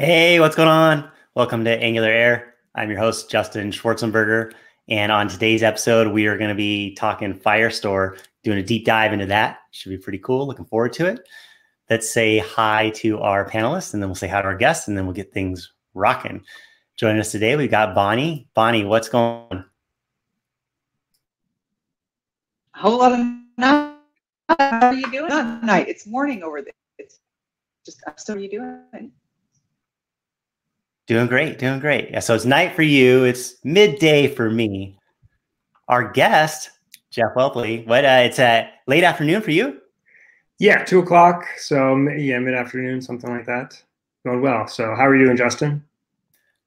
Hey, what's going on? Welcome to Angular Air. I'm your host, Justin Schwartzenberger. And on today's episode, we are going to be talking Firestore, doing a deep dive into that. Should be pretty cool. Looking forward to it. Let's say hi to our panelists, and then we'll say hi to our guests, and then we'll get things rocking. Joining us today, we've got Bonnie. Bonnie, what's going on? A whole lot of night. How are you doing? Not night. It's morning over there. It's just, so are you doing? Doing great, doing great. Yeah, so it's night for you. It's midday for me. Our guest, Jeff Whelpley. What? Uh, it's at late afternoon for you. Yeah, two o'clock. So yeah, mid afternoon, something like that. Going well. So how are you doing, Justin?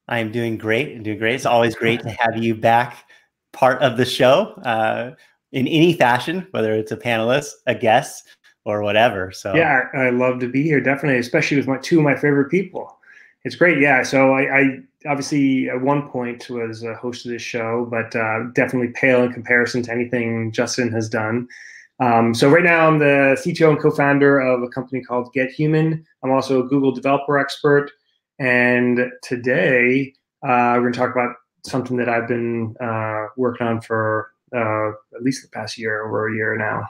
I am doing great. I'm doing great. It's always great to have you back, part of the show, uh, in any fashion, whether it's a panelist, a guest, or whatever. So yeah, I love to be here. Definitely, especially with my two of my favorite people. It's great. Yeah. So I, I, obviously at one point was a host of this show, but uh, definitely pale in comparison to anything Justin has done. Um, so right now I'm the CTO and co-founder of a company called GetHuman. I'm also a Google developer expert. And today uh, we're going to talk about something that I've been uh, working on for uh, at least the past year, over a year now.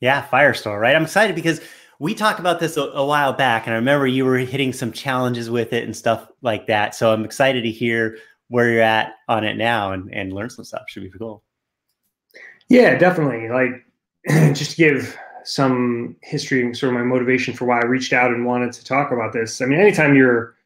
Yeah, Firestore, right? I'm excited because we talked about this a, a, while back, and I remember you were hitting some challenges with it and stuff like that. So I'm excited to hear where you're at on it now and, and learn some stuff. Should be cool. Yeah, definitely. Like just to give some history and sort of my motivation for why I reached out and wanted to talk about this. I mean, anytime you're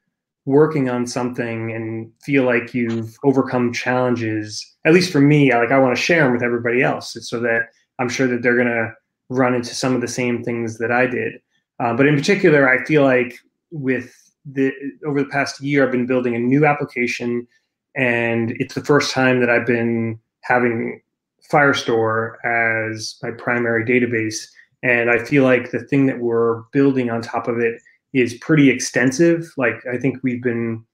working on something and feel like you've overcome challenges, at least for me, like I want to share them with everybody else so that I'm sure that they're gonna run into some of the same things that I did. Uh, but in particular, I feel like with the over the past year, I've been building a new application, and it's the first time that I've been having Firestore as my primary database. And I feel like the thing that we're building on top of it is pretty extensive. Like I think we've been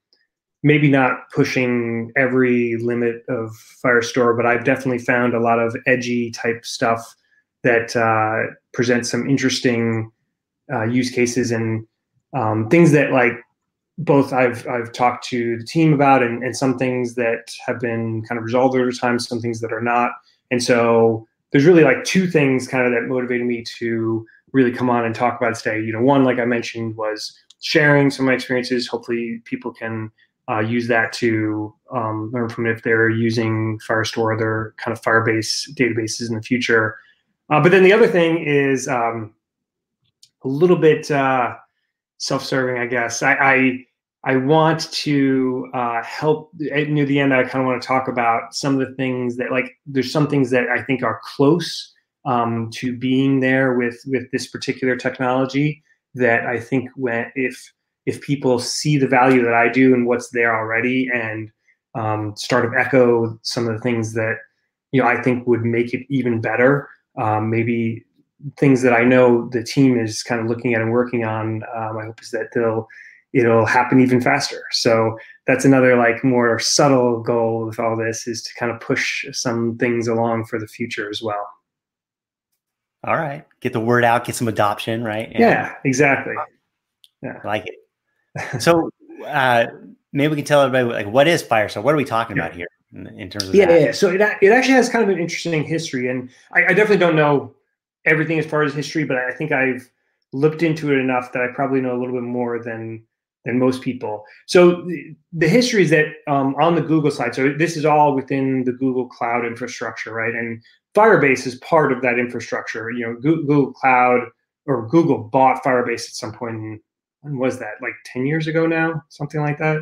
maybe not pushing every limit of Firestore, but I've definitely found a lot of edgy type stuff that uh, present some interesting uh, use cases and um, things that like both I've I've talked to the team about and, and some things that have been kind of resolved over time, some things that are not. And so there's really like two things kind of that motivated me to really come on and talk about today. You know, one, like I mentioned, was sharing some of my experiences. Hopefully people can uh, use that to um, learn from it if they're using Firestore or other kind of Firebase databases in the future. Uh, but then the other thing is um, a little bit uh, self-serving, I guess. I I, I want to uh, help. Near the end, I kind of want to talk about some of the things that, like, there's some things that I think are close um, to being there with with this particular technology. That I think when if if people see the value that I do and what's there already, and um, start to echo some of the things that you know I think would make it even better um, maybe things that I know the team is kind of looking at and working on. Um, my hope is that they'll it'll happen even faster. So that's another like more subtle goal with all this is to kind of push some things along for the future as well. All right, get the word out, get some adoption, right? And yeah, exactly. Yeah, I like it. so uh, maybe we can tell everybody like what is Firestore? What are we talking about here? In, in terms of yeah, that. yeah. So it, it actually has kind of an interesting history, and I, I definitely don't know everything as far as history, but I think I've looked into it enough that I probably know a little bit more than than most people. So the, the history is that um, on the Google side, so this is all within the Google Cloud infrastructure, right? And Firebase is part of that infrastructure. You know, Google Cloud or Google bought Firebase at some point. In, when was that? Like ten years ago now, something like that.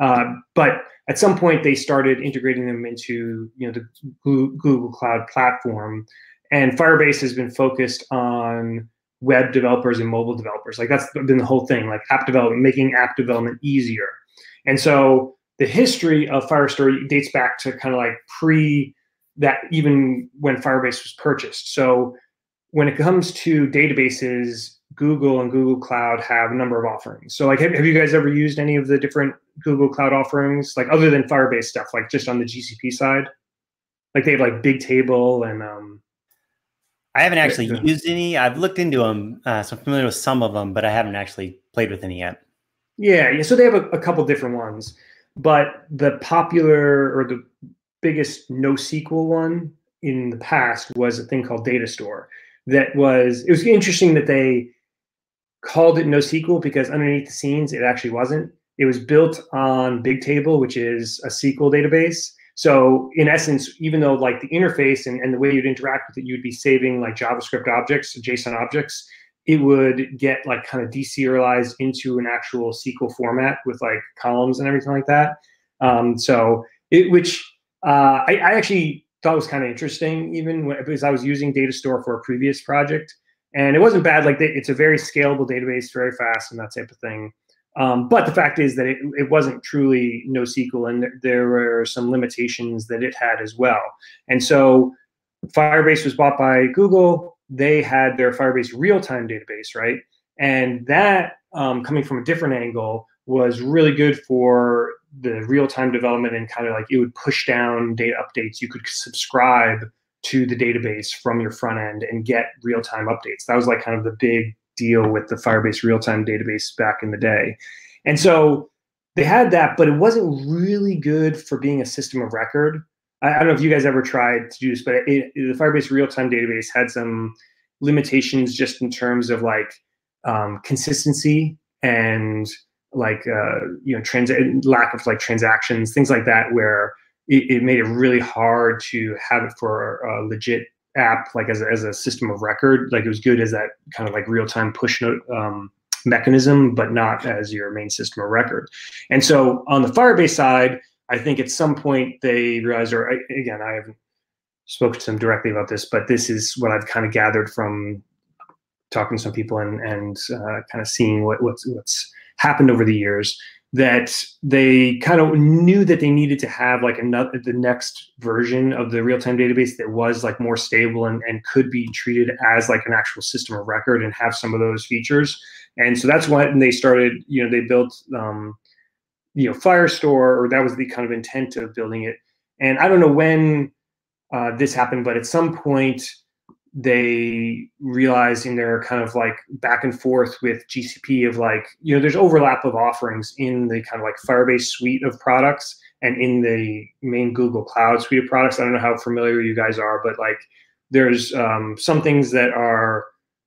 Uh, but at some point, they started integrating them into you know the Google Cloud platform, and Firebase has been focused on web developers and mobile developers. Like that's been the whole thing, like app development, making app development easier. And so the history of Firestore dates back to kind of like pre that, even when Firebase was purchased. So when it comes to databases, Google and Google Cloud have a number of offerings. So, like, have, have you guys ever used any of the different Google Cloud offerings, like other than Firebase stuff, like just on the GCP side? Like they have like Bigtable and um, I haven't actually yeah. used any. I've looked into them, uh, so I'm familiar with some of them, but I haven't actually played with any yet. Yeah, yeah. So they have a, a couple different ones, but the popular or the biggest NoSQL one in the past was a thing called Data Store. That was it was interesting that they called it NoSQL because underneath the scenes it actually wasn't. It was built on Bigtable, which is a SQL database. So in essence, even though like the interface and, and the way you'd interact with it, you'd be saving like JavaScript objects, JSON objects, it would get like kind of deserialized into an actual SQL format with like columns and everything like that. Um, so it, which uh, I, I, actually thought was kind of interesting, even when, because I was using Data Store for a previous project, and it wasn't bad. Like they, it's a very scalable database, very fast, and that type of thing. Um, but the fact is that it, it wasn't truly NoSQL, and there were some limitations that it had as well. And so Firebase was bought by Google. They had their Firebase real-time database, right? And that, um, coming from a different angle, was really good for the real-time development and kind of like it would push down data updates. You could subscribe to the database from your front end and get real-time updates. That was like kind of the big deal with the Firebase real-time database back in the day. And so they had that, but it wasn't really good for being a system of record. I, I don't know if you guys ever tried to do this, but it, the Firebase real-time database had some limitations just in terms of like um, consistency and like uh, you know trans- lack of like transactions, things like that, where it, it made it really hard to have it for a legit app like as a, as a system of record. Like it was good as that kind of like real-time push note um, mechanism but not as your main system of record. And so on the firebase side i think at some point they realized or again i haven't spoken to them directly about this but this is what i've kind of gathered from talking to some people and and uh, kind of seeing what what's what's happened over the years that they kind of knew that they needed to have like another the next version of the real-time database that was like more stable and, and could be treated as like an actual system of record and have some of those features. And so that's when they started you know they built um, you know firestore or that was the kind of intent of building it. And i don't know when uh, this happened but at some point they realized in their kind of like back and forth with GCP of like, you know, there's overlap of offerings in the kind of like Firebase suite of products and in the main Google Cloud suite of products. I don't know how familiar you guys are, but like there's um, some things that are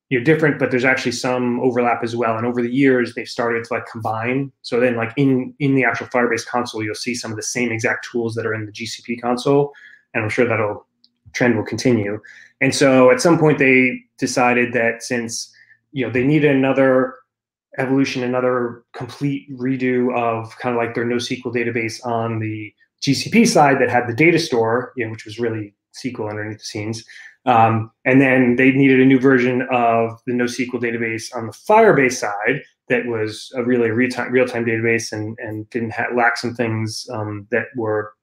you know different, but there's actually some overlap as well. And over the years, they've started to like combine. So then, like in in the actual Firebase console, you'll see some of the same exact tools that are in the GCP console, and I'm sure that'll trend will continue. And so at some point they decided that since you know they needed another evolution, another complete redo of kind of like their NoSQL database on the GCP side that had the data store, you know, which was really SQL underneath the scenes. Um, and then they needed a new version of the NoSQL database on the Firebase side that was a really real-time real-time database and and didn't have, lack some things um, that were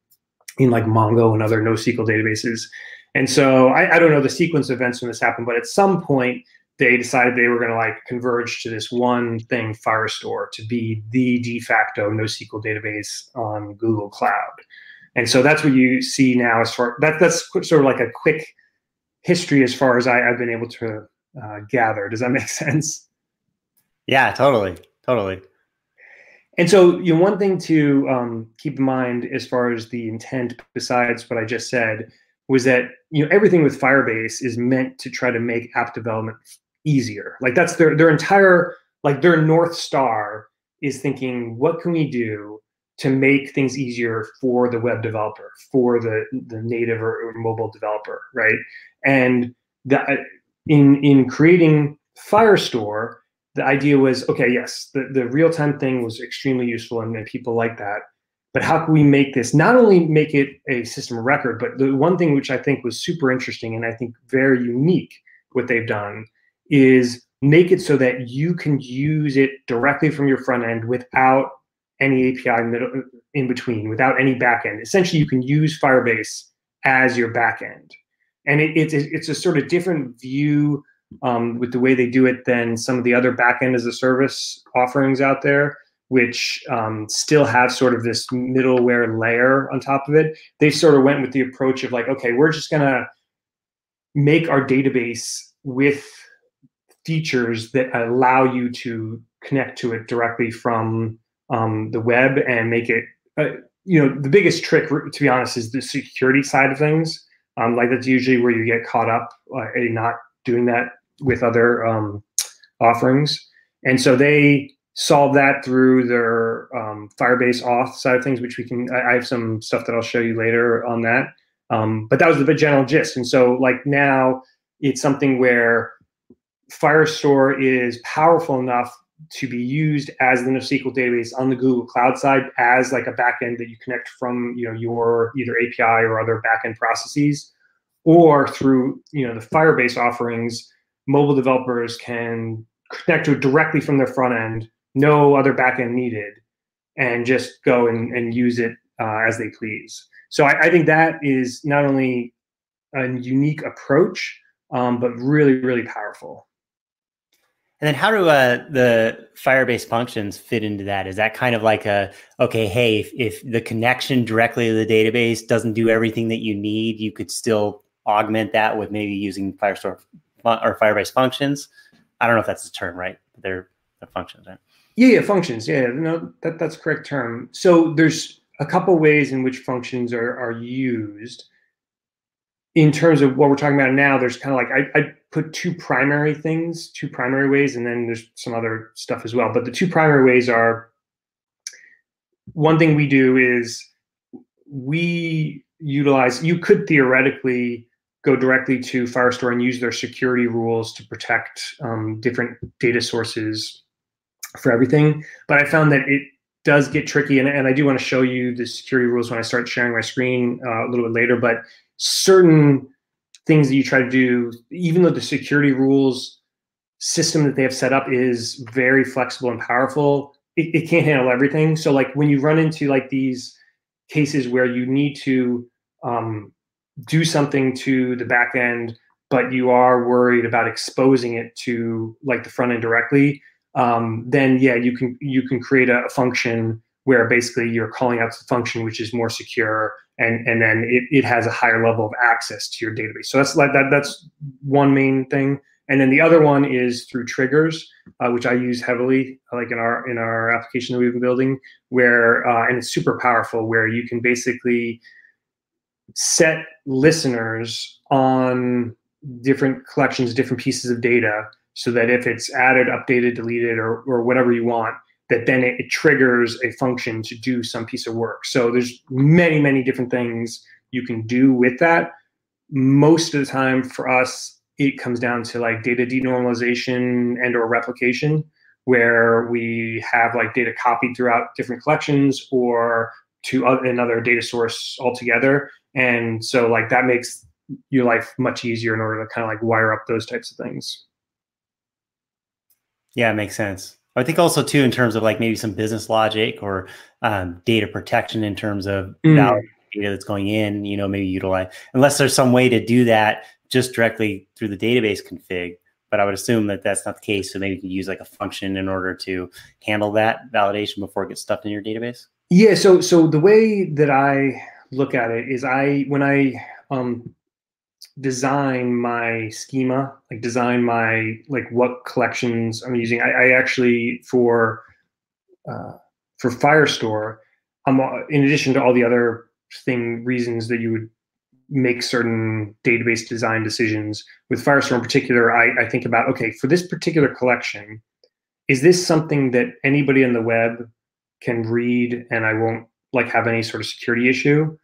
in like Mongo and other NoSQL databases. And so I, I don't know the sequence of events when this happened, but at some point they decided they were going to like converge to this one thing, Firestore, to be the de facto NoSQL database on Google Cloud. And so that's what you see now as far that that's sort of like a quick history as far as I, have been able to uh, gather. Does that make sense? Yeah, totally, totally. And so, you know, one thing to um, keep in mind as far as the intent, besides what I just said, was that you know everything with Firebase is meant to try to make app development easier. Like that's their their entire like their north star is thinking what can we do to make things easier for the web developer, for the the native or, mobile developer, right? And that in in creating Firestore, the idea was okay, yes, the, the real time thing was extremely useful and, and people like that but how can we make this not only make it a system of record, but the one thing which I think was super interesting and I think very unique what they've done is make it so that you can use it directly from your front end without any API middle, in between, without any backend. Essentially, you can use Firebase as your backend, and it, it's it's a sort of different view um, with the way they do it than some of the other backend as a service offerings out there which um, still have sort of this middleware layer on top of it. They sort of went with the approach of like, okay, we're just gonna make our database with features that allow you to connect to it directly from um, the web and make it uh, you know the biggest trick to be honest is the security side of things um, like that's usually where you get caught up uh, in not doing that with other um, offerings and so they solve that through their um, firebase auth side of things which we can I, I, have some stuff that i'll show you later on that. Um, but that was the general gist. And so like now it's something where firestore is powerful enough to be used as the NoSQL database on the Google Cloud side as like a backend that you connect from you know your either API or other backend processes, or through you know the Firebase offerings, mobile developers can connect to it directly from their front end, no other backend needed, and just go and, and use it uh, as they please. So I, I, think that is not only a unique approach, um, but really really powerful. And then how do uh, the Firebase functions fit into that? Is that kind of like a, okay, hey, if, if the connection directly to the database doesn't do everything that you need, you could still augment that with maybe using Firestore or Firebase functions? I don't know if that's the term, right? They're, they're functions, right? Yeah, yeah, functions. Yeah, no, that, that's correct term. So there's a couple ways in which functions are, are used in terms of what we're talking about now, there's kind of like I, I, put two primary things, two primary ways, and then there's some other stuff as well. But the two primary ways are one thing we do is we utilize. You could theoretically go directly to Firestore and use their security rules to protect um, different data sources for everything. But I found that it does get tricky, and, and I do want to show you the security rules when I start sharing my screen uh, a little bit later. But certain things that you try to do, even though the security rules system that they have set up is very flexible and powerful, it, it can't handle everything. So like when you run into like these cases where you need to um, do something to the back end, but you are worried about exposing it to like the front end directly, um, then yeah, you can you can create a, a function where basically you're calling out the function which is more secure and and then it, it has a higher level of access to your database. So that's like that that's one main thing. And then the other one is through triggers, uh, which I use heavily, like in our in our application that we've been building, where uh, and it's super powerful, where you can basically set listeners on different collections, different pieces of data, so that if it's added, updated, deleted, or or whatever you want, that then it, it, triggers a function to do some piece of work. So there's many, many different things you can do with that. Most of the time for us, it comes down to like data denormalization and or replication, where we have like data copied throughout different collections or to another data source altogether. And so like that makes your life much easier in order to kind of like wire up those types of things. Yeah, it makes sense. I think also too in terms of like maybe some business logic or um, data protection in terms of mm. data that's going in. You know, maybe utilize unless there's some way to do that just directly through the database config. But I would assume that that's not the case. So maybe you can use like a function in order to handle that validation before it gets stuffed in your database. Yeah. So so the way that I look at it is I when I um, design my schema, like design my like what collections I'm using. I, I actually for uh, for Firestore, I'm uh, in addition to all the other thing reasons that you would make certain database design decisions with Firestore in particular. I, I think about okay for this particular collection, is this something that anybody on the web can read and I won't like have any sort of security issue?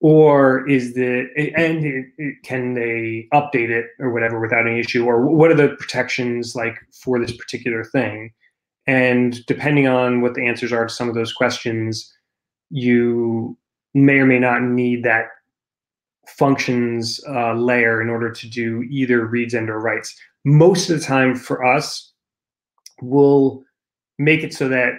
Or is the and it, it, can they update it or whatever without any issue? Or what are the protections like for this particular thing? And depending on what the answers are to some of those questions you may or may not need that functions uh, layer in order to do either reads and or writes. Most of the time for us we'll make it so that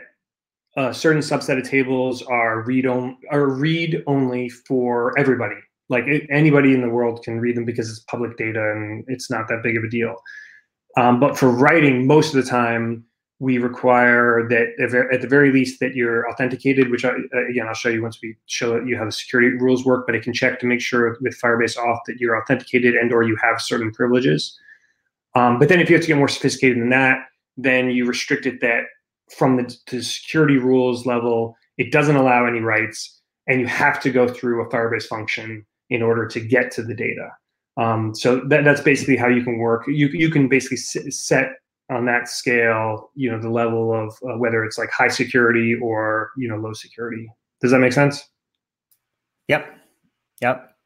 a certain subset of tables are read on are read only for everybody. Like it, anybody in the world can read them because it's public data and it's not that big of a deal. Um, but for writing, most of the time we require that at the very least that you're authenticated, which I, again I'll show you once we show you how the security rules work. But it can check to make sure with Firebase Auth that you're authenticated and or you have certain privileges. Um, but then if you have to get more sophisticated than that, then you restrict it that from the, the security rules level, it doesn't allow any writes, and you have to go through a Firebase function in order to get to the data. Um, so that, that's basically how you can work. You you can basically set on that scale, you know, the level of uh, whether it's like high security or you know low security. Does that make sense? Yep. Yep.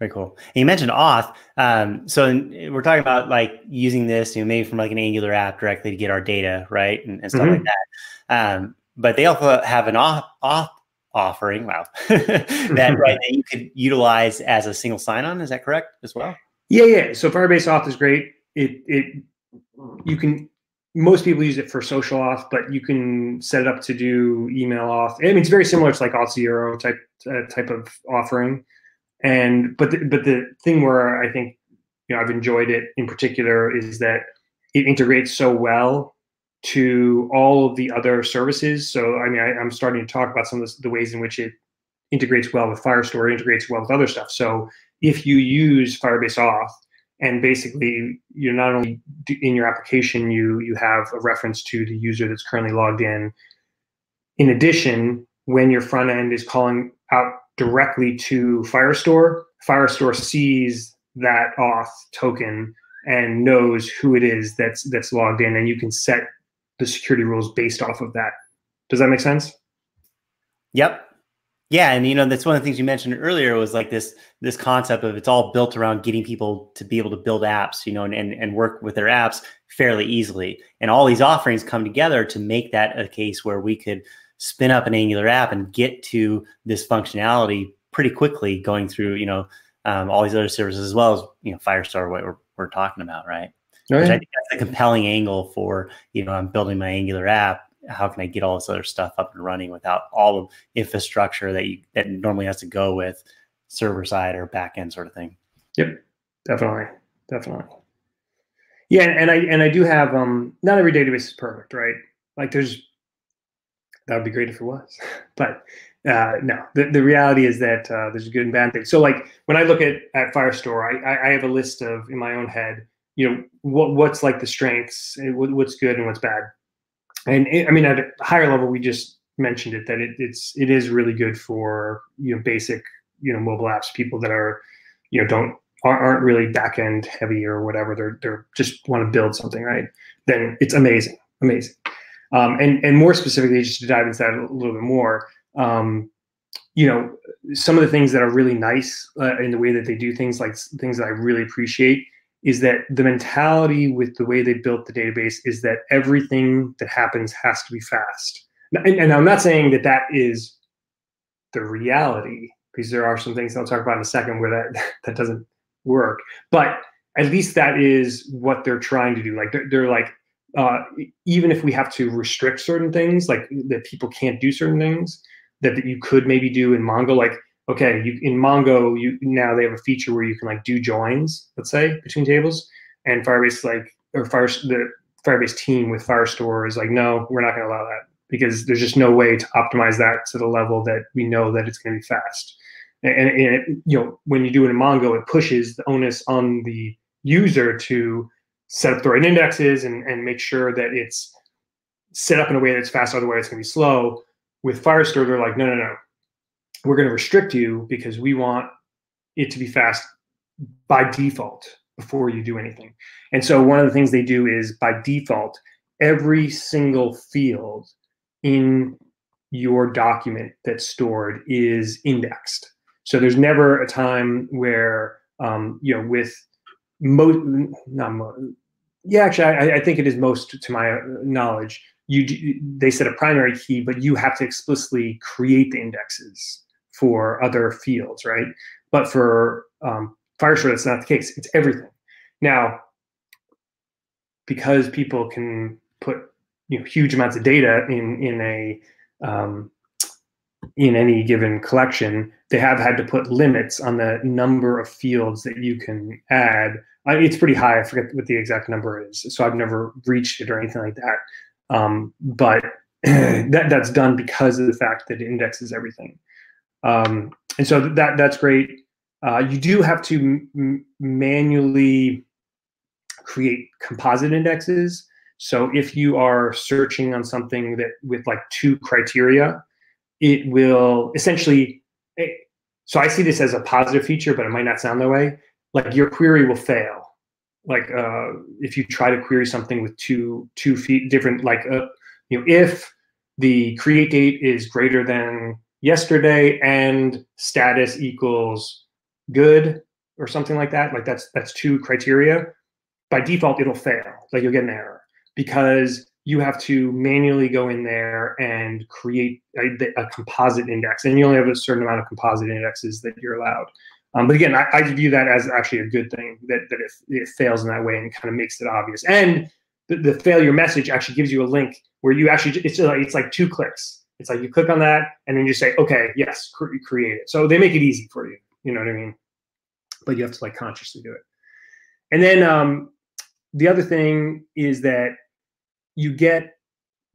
Very cool. And you mentioned auth. Um, so in, we're talking about like using this, you know, maybe from like an Angular app directly to get our data, right, and, and stuff mm-hmm. like that. Um, but they also have an auth, auth offering. Wow, that right that you could utilize as a single sign-on. Is that correct as well? Yeah, yeah. So Firebase Auth is great. It it you can most people use it for social auth, but you can set it up to do email auth. I mean, it's very similar to like Auth0 type uh, type of offering. And but the, but the thing where I think you know I've enjoyed it in particular is that it integrates so well to all of the other services. So I mean, I, am starting to talk about some of the, the ways in which it integrates well with Firestore, integrates well with other stuff. So if you use Firebase Auth and basically you're not only in your application you you have a reference to the user that's currently logged in in addition when your front end is calling out directly to firestore. Firestore sees that auth token and knows who it is that's that's logged in and you can set the security rules based off of that. Does that make sense? Yep. Yeah, and you know that's one of the things you mentioned earlier was like this this concept of it's all built around getting people to be able to build apps, you know, and and, and work with their apps fairly easily. And all these offerings come together to make that a case where we could spin up an Angular app and get to this functionality pretty quickly, going through you know um, all these other services as well as you know Firestore, what we're we're talking about, right? Oh, yeah. Which I think that's a compelling angle for you know I'm building my Angular app how can I get all this other stuff up and running without all of infrastructure that you that normally has to go with server side or backend sort of thing. Yep, definitely, definitely. Yeah, and I and I do have um not every database is perfect, right? Like there's that would be great if it was, but uh, no. The, the reality is that uh, there's good and bad things. So like when I look at at Firestore, I, I have a list of in my own head, you know, what what's like the strengths, what's good and what's bad and it, I mean, at a higher level, we just mentioned it that it, it's it is really good for you know basic you know mobile apps, people that are you know don't aren't really back end heavy or whatever. They're they're just want to build something right. Then it's amazing, amazing. Um, and and more specifically, just to dive into that a little bit more, um, you know, some of the things that are really nice uh, in the way that they do things, like things that I really appreciate, is that the mentality with the way they built the database is that everything that happens has to be fast. And, and I'm not saying that that is the reality, because there are some things I'll talk about in a second where that that doesn't work. But at least that is what they're trying to do. Like they're, they're like, uh, even if we have to restrict certain things, like that people can't do certain things that, that you could maybe do in Mongo, like okay, you in Mongo, you now they have a feature where you can like do joins, let's say, between tables, and Firebase like or Fire the Firebase team with Firestore is like, no, we're not going to allow that because there's just no way to optimize that to the level that we know that it's going to be fast. And, and it, you know, when you do it in Mongo, it pushes the onus on the user to set up the right indexes and, and make sure that it's set up in a way that's fast. Otherwise, it's going to be slow. With Firestore, they're like, no, no, no we're going to restrict you because we want it to be fast by default before you do anything. And so one of the things they do is by default, every single field in your document that's stored is indexed. So there's never a time where, um, you know, with most, not most, yeah, actually, I, I, think it is most to my knowledge. You they set a primary key, but you have to explicitly create the indexes for other fields, right? But for um, Firestore, that's not the case. It's everything. Now, because people can put you know huge amounts of data in in a um, in any given collection, they have had to put limits on the number of fields that you can add. It's pretty high. I forget what the exact number is, so I've never reached it or anything like that. Um, but that that's done because of the fact that it indexes everything. Um, and so that that's great. Uh, you do have to m- manually create composite indexes. So if you are searching on something that with like two criteria, it will essentially. It, so I see this as a positive feature, but it might not sound that way. Like your query will fail. Like uh, if you try to query something with two two feet different, like uh, you know, if the create date is greater than yesterday and status equals good or something like that, like that's that's two criteria. By default, it'll fail. Like you'll get an error because you have to manually go in there and create a, a, composite index, and you only have a certain amount of composite indexes that you're allowed. Um, but again, I, I, view that as actually a good thing that, that it, it fails in that way and kind of makes it obvious. And the, the, failure message actually gives you a link where you actually it's like, it's like two clicks. It's like you click on that and then you say, okay, yes, cre- create it. So they make it easy for you. You know what I mean? But you have to like consciously do it. And then um, the other thing is that you get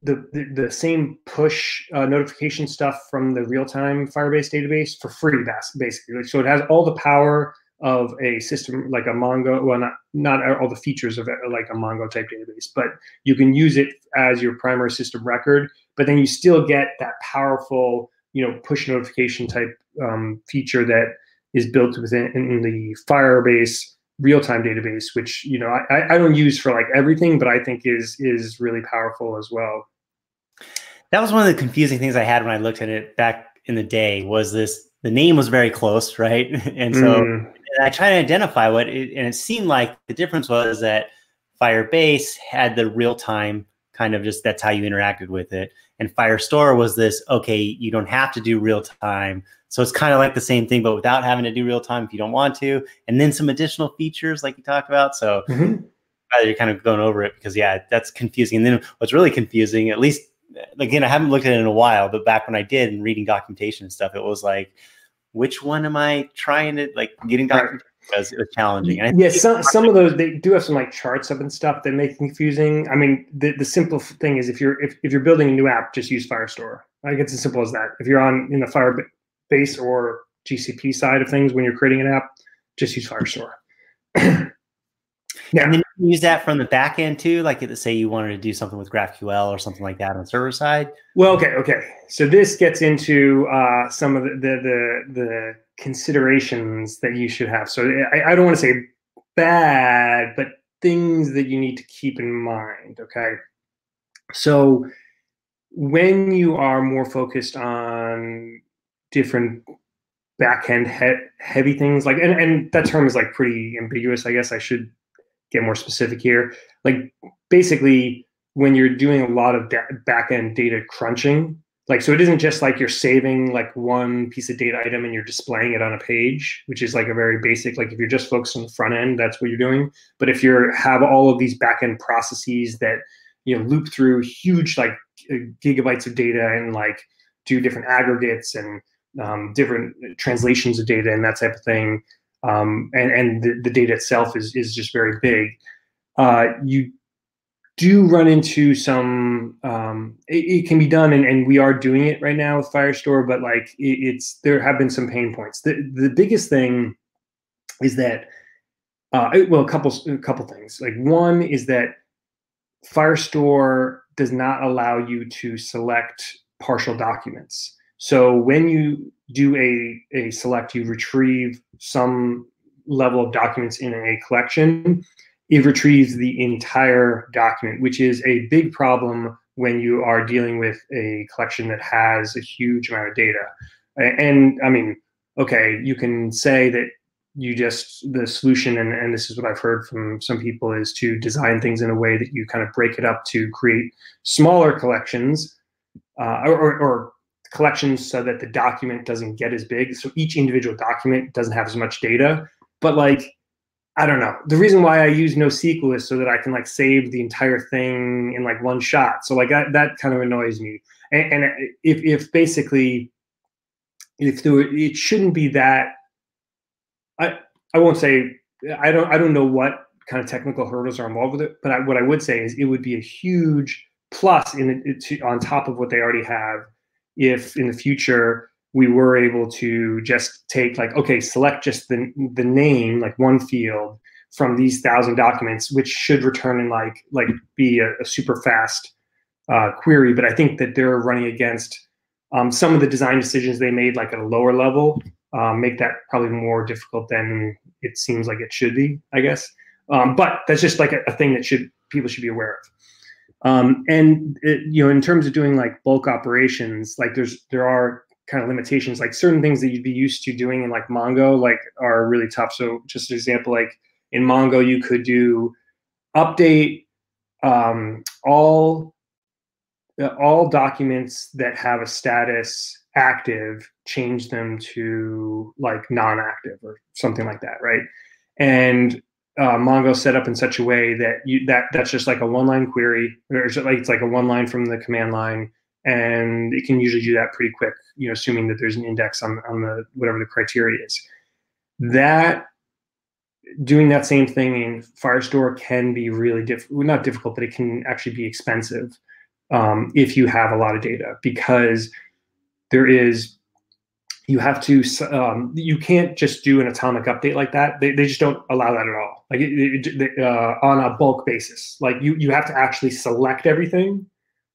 the, the, the same push uh, notification stuff from the real-time Firebase database for free, basically. So it has all the power of a system like a Mongo. Well, not not all the features of it, like a Mongo type database, but you can use it as your primary system record. But then you still get that powerful, you know, push notification type um, feature that is built within in the Firebase real-time database, which you know I, I don't use for like everything, but I think is is really powerful as well. That was one of the confusing things I had when I looked at it back in the day. Was this the name was very close, right? and so mm. I tried to identify what, it, and it seemed like the difference was that Firebase had the real-time kind of just that's how you interacted with it, and Firestore was this okay, you don't have to do real time so it's kind of like the same thing, but without having to do real time if you don't want to, and then some additional features like you talked about. So mm-hmm. you're kind of going over it because yeah, that's confusing. And then what's really confusing, at least again, I haven't looked at it in a while, but back when I did and reading documentation and stuff, it was like, which one am I trying to like getting documentation? Because it was challenging. And yeah, some some of those they do have some like charts up and stuff that make confusing. I mean, the, the simple thing is if you're if, if you're building a new app, just use Firestore. Like it's as simple as that. If you're on in the Firebase or GCP side of things when you're creating an app, just use Firestore. yeah. And then you use that from the back end too, like say you wanted to do something with GraphQL or something like that on the server side. Well, okay, okay. So this gets into uh, some of the, the, the the considerations that you should have. So eh, I, I don't want to say bad, but things that you need to keep in mind. Okay, so when you are more focused on different backend he- heavy things like and, and that term is like pretty ambiguous i guess i should get more specific here like basically when you're doing a lot of da- backend data crunching like so it isn't just like you're saving like one piece of data item and you're displaying it on a page which is like a very basic like if you're just focused on the front end that's what you're doing but if you have all of these backend processes that you know loop through huge like gigabytes of data and like do different aggregates and um, different translations of data and that type of thing. Um, and and the, the, data itself is is just very big. Uh, you do run into some. Um, it, it, can be done, and, and we are doing it right now with Firestore. But like it, it's there have been some pain points. The the biggest thing is that uh, well, a couple a couple things. Like one is that Firestore does not allow you to select partial documents. So when you do a, a select, you retrieve some level of documents in a collection, it retrieves the entire document, which is a big problem when you are dealing with a collection that has a huge amount of data. And I mean, okay, you can say that you just the solution and, and this is what i've heard from some people is to design things in a way that you kind of break it up to create smaller collections uh, or, or, collections so that the document doesn't get as big. So each individual document doesn't have as much data. But like, I don't know. The reason why I use NoSQL is so that I can like save the entire thing in like one shot. So like that, that kind of annoys me. And, and if, if basically, if there, it shouldn't be that, I, I won't say, I don't, I don't know what kind of technical hurdles are involved with it. But I, what I would say is it would be a huge plus in to, on top of what they already have if in the future we were able to just take like okay select just the the name like one field from these thousand documents which should return in like like be a, a super fast uh, query. But i think that they're running against um, some of the design decisions they made like at a lower level um, make that probably more difficult than it seems like it should be i guess. Um, but that's just like a, a, thing that should people should be aware of. Um, and it, you know, in terms of doing like bulk operations, like there's there are kind of limitations. Like certain things that you'd be used to doing in like Mongo, like are really tough. So just an example, like in Mongo, you could do update um, all uh, all documents that have a status active, change them to like non-active or something like that, right? And uh, Mongo set up in such a way that you that that's just like a one line query, or it's like it's like a one line from the command line, and it can usually do that pretty quick. You know, assuming that there's an index on on the whatever the criteria is. That doing that same thing in Firestore can be really difficult. Well, not difficult, but it can actually be expensive um, if you have a lot of data because there is you have to um, you can't just do an atomic update like that they, they just don't allow that at all like it, it, uh, on a bulk basis like you you have to actually select everything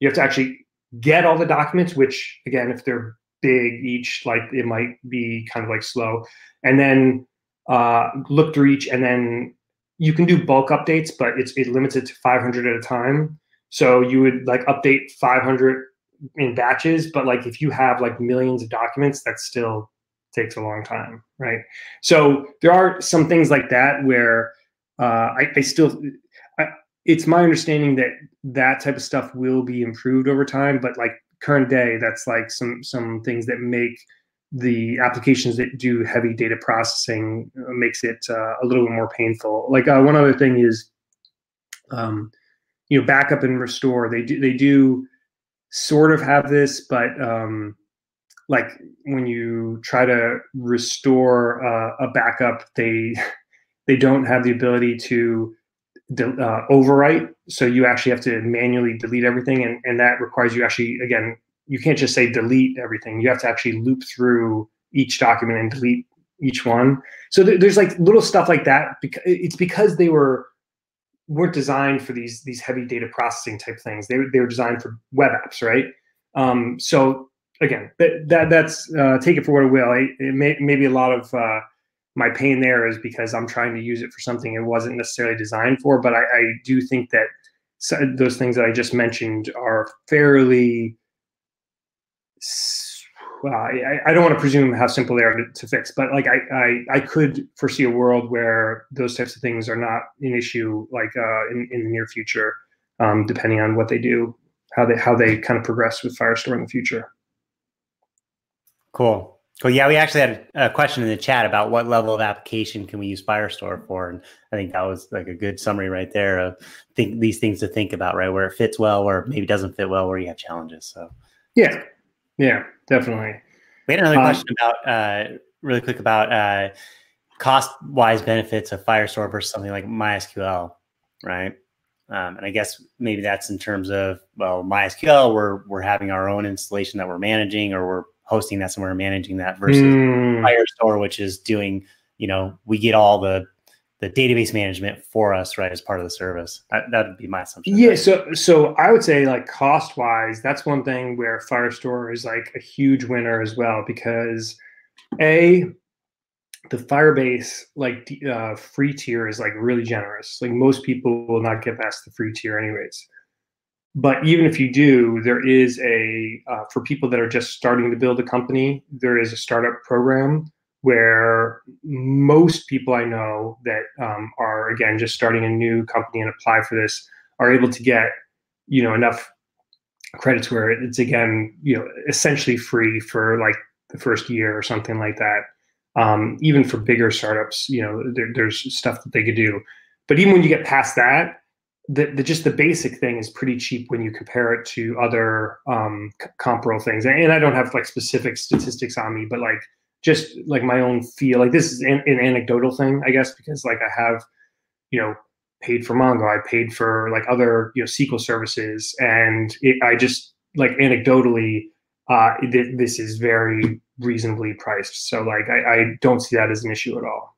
you have to actually get all the documents which again if they're big each like it might be kind of like slow and then uh, look through each and then you can do bulk updates but it's it limits it to 500 at a time so you would like update 500 in batches, but like if you have like millions of documents, that still takes a long time, right? So there are some things like that where uh, I, I, still, it's my understanding that that type of stuff will be improved over time, but like current day, that's like some some things that make the applications that do heavy data processing uh, makes it uh, a little bit more painful. Like uh, one other thing is, um, you know, backup and restore. They do they do sort of have this, but um, like when you try to restore uh, a backup, they they don't have the ability to uh, overwrite. So you actually have to manually delete everything, and, and that requires you actually again you can't just say delete everything. You have to actually loop through each document and delete each one. So th- there's like little stuff like that. Because it's because they were weren't designed for these these heavy data processing type things. They they were designed for web apps, right? Um, so again, that, that that's uh, take it for what it will. It, it may maybe a lot of uh, my pain there is because I'm trying to use it for something it wasn't necessarily designed for. But I, I do think that those things that I just mentioned are fairly well, I, I, don't want to presume how simple they are to, to, fix, but like I, I, I could foresee a world where those types of things are not an issue like uh, in, in the near future, um, depending on what they do, how they how they kind of progress with Firestore in the future. Cool. Cool. Yeah, we actually had a question in the chat about what level of application can we use Firestore for, and I think that was like a good summary right there of think these things to think about, right? Where it fits well, or maybe doesn't fit well, where you have challenges. So yeah, yeah, definitely. We had another um, question about uh, really quick about uh, cost wise benefits of Firestore versus something like MySQL, right? Um, and I guess maybe that's in terms of well, MySQL, we're we're having our own installation that we're managing, or we're hosting that somewhere, managing that versus mm. Firestore, which is doing, you know, we get all the the database management for us, right, as part of the service. That, would be my assumption. Yeah. So, so I would say like cost wise, that's one thing where Firestore is like a huge winner as well because a the Firebase like uh, free tier is like really generous. Like most people will not get past the free tier anyways. But even if you do, there is a uh, for people that are just starting to build a company, there is a startup program where most people I know that um, are again just starting a new company and apply for this are able to get you know enough credits where it's again you know essentially free for like the first year or something like that. Um, even for bigger startups, you know, there, there's stuff that they could do. But even when you get past that, the, the, just the basic thing is pretty cheap when you compare it to other um, comparable things. And I don't have like specific statistics on me, but like just like my own feel. Like this is an, an anecdotal thing, I guess, because like I have, you know, paid for Mongo, I paid for like other you know SQL services, and it, I just like anecdotally, uh, th- this is very reasonably priced. So like I, I don't see that as an issue at all.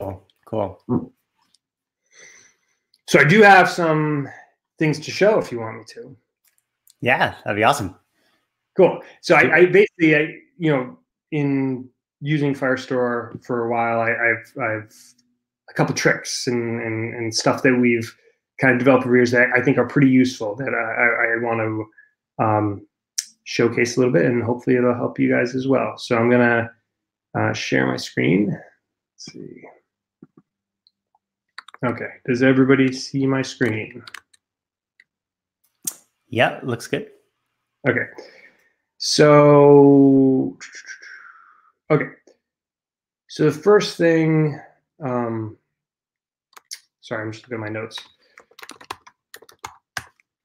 Cool. Cool. So I do have some things to show if you want me to. Yeah, that'd be awesome. Cool. So I, I basically, I, you know, in using Firestore for a while, I, have I've a couple tricks and, and and stuff that we've kind of developed over years that I think are pretty useful that I, I want to um, showcase a little bit, and hopefully it'll help you guys as well. So I'm gonna uh, share my screen. Let's see. Okay, does everybody see my screen? Yeah, looks good. Okay, so okay, so the first thing, um, sorry, I'm just looking at my notes.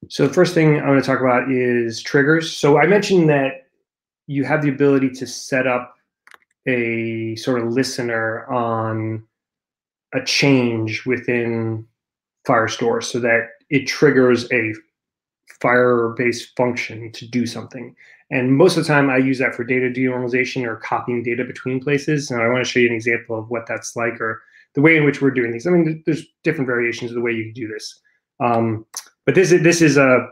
So the first thing I'm going to talk about is triggers. So I mentioned that you have the ability to set up a sort of listener on a change within Firestore so that it triggers a Firebase function to do something. And most of the time, I use that for data denormalization or copying data between places. And I want to show you an example of what that's like or the way in which we're doing these. I mean, there's different variations of the way you can do this. Um, but this is this is a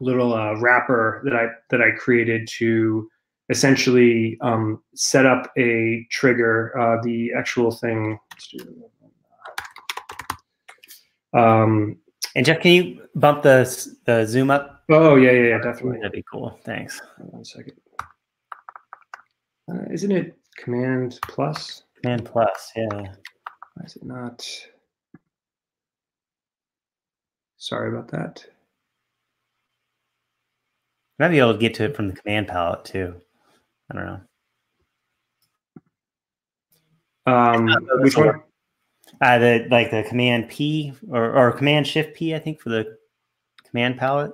little uh, wrapper that I that I created to essentially um, set up a trigger. Uh, the actual thing. Um, and Jeff, can you bump the the zoom up? Oh yeah, yeah, yeah definitely. That'd be cool. Thanks. One second. Uh, isn't it Command Plus? Command Plus, yeah. Why is it not? Sorry about that. Might be able to get to it from the command palette too. I don't know. Um, which one? Uh, the like the command P or, or command shift P, I think, for the command palette.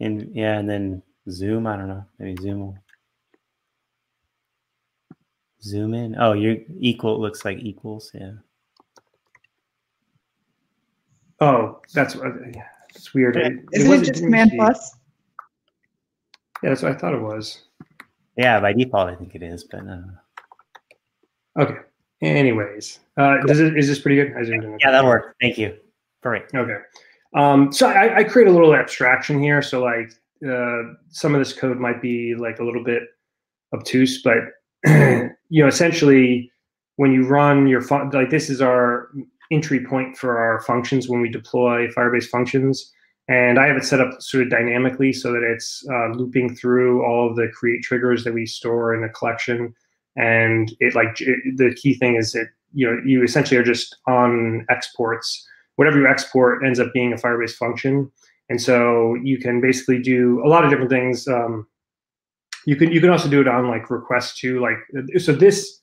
And yeah, and then zoom. I don't know. Maybe zoom. Zoom in. Oh, you're equal. Looks like equals. Yeah. Oh, that's that's weird. Isn't it, it just command plus? Yeah, that's what I thought it was. Yeah, by default, I think it is, but no. Okay. Anyways, uh, cool. does it, is this pretty good? yeah, that'll work. Thank you. Great. Okay. Um, so I, I, create a little abstraction here. So like uh, some of this code might be like a little bit obtuse, but you know, essentially when you run your fun, like this is our entry point for our functions when we deploy Firebase functions. And I have it set up sort of dynamically so that it's uh, looping through all of the create triggers that we store in a collection. And it like it, the key thing is that you know you essentially are just on exports. Whatever you export ends up being a Firebase function, and so you can basically do a lot of different things. Um, you can you can also do it on like request too. Like so, this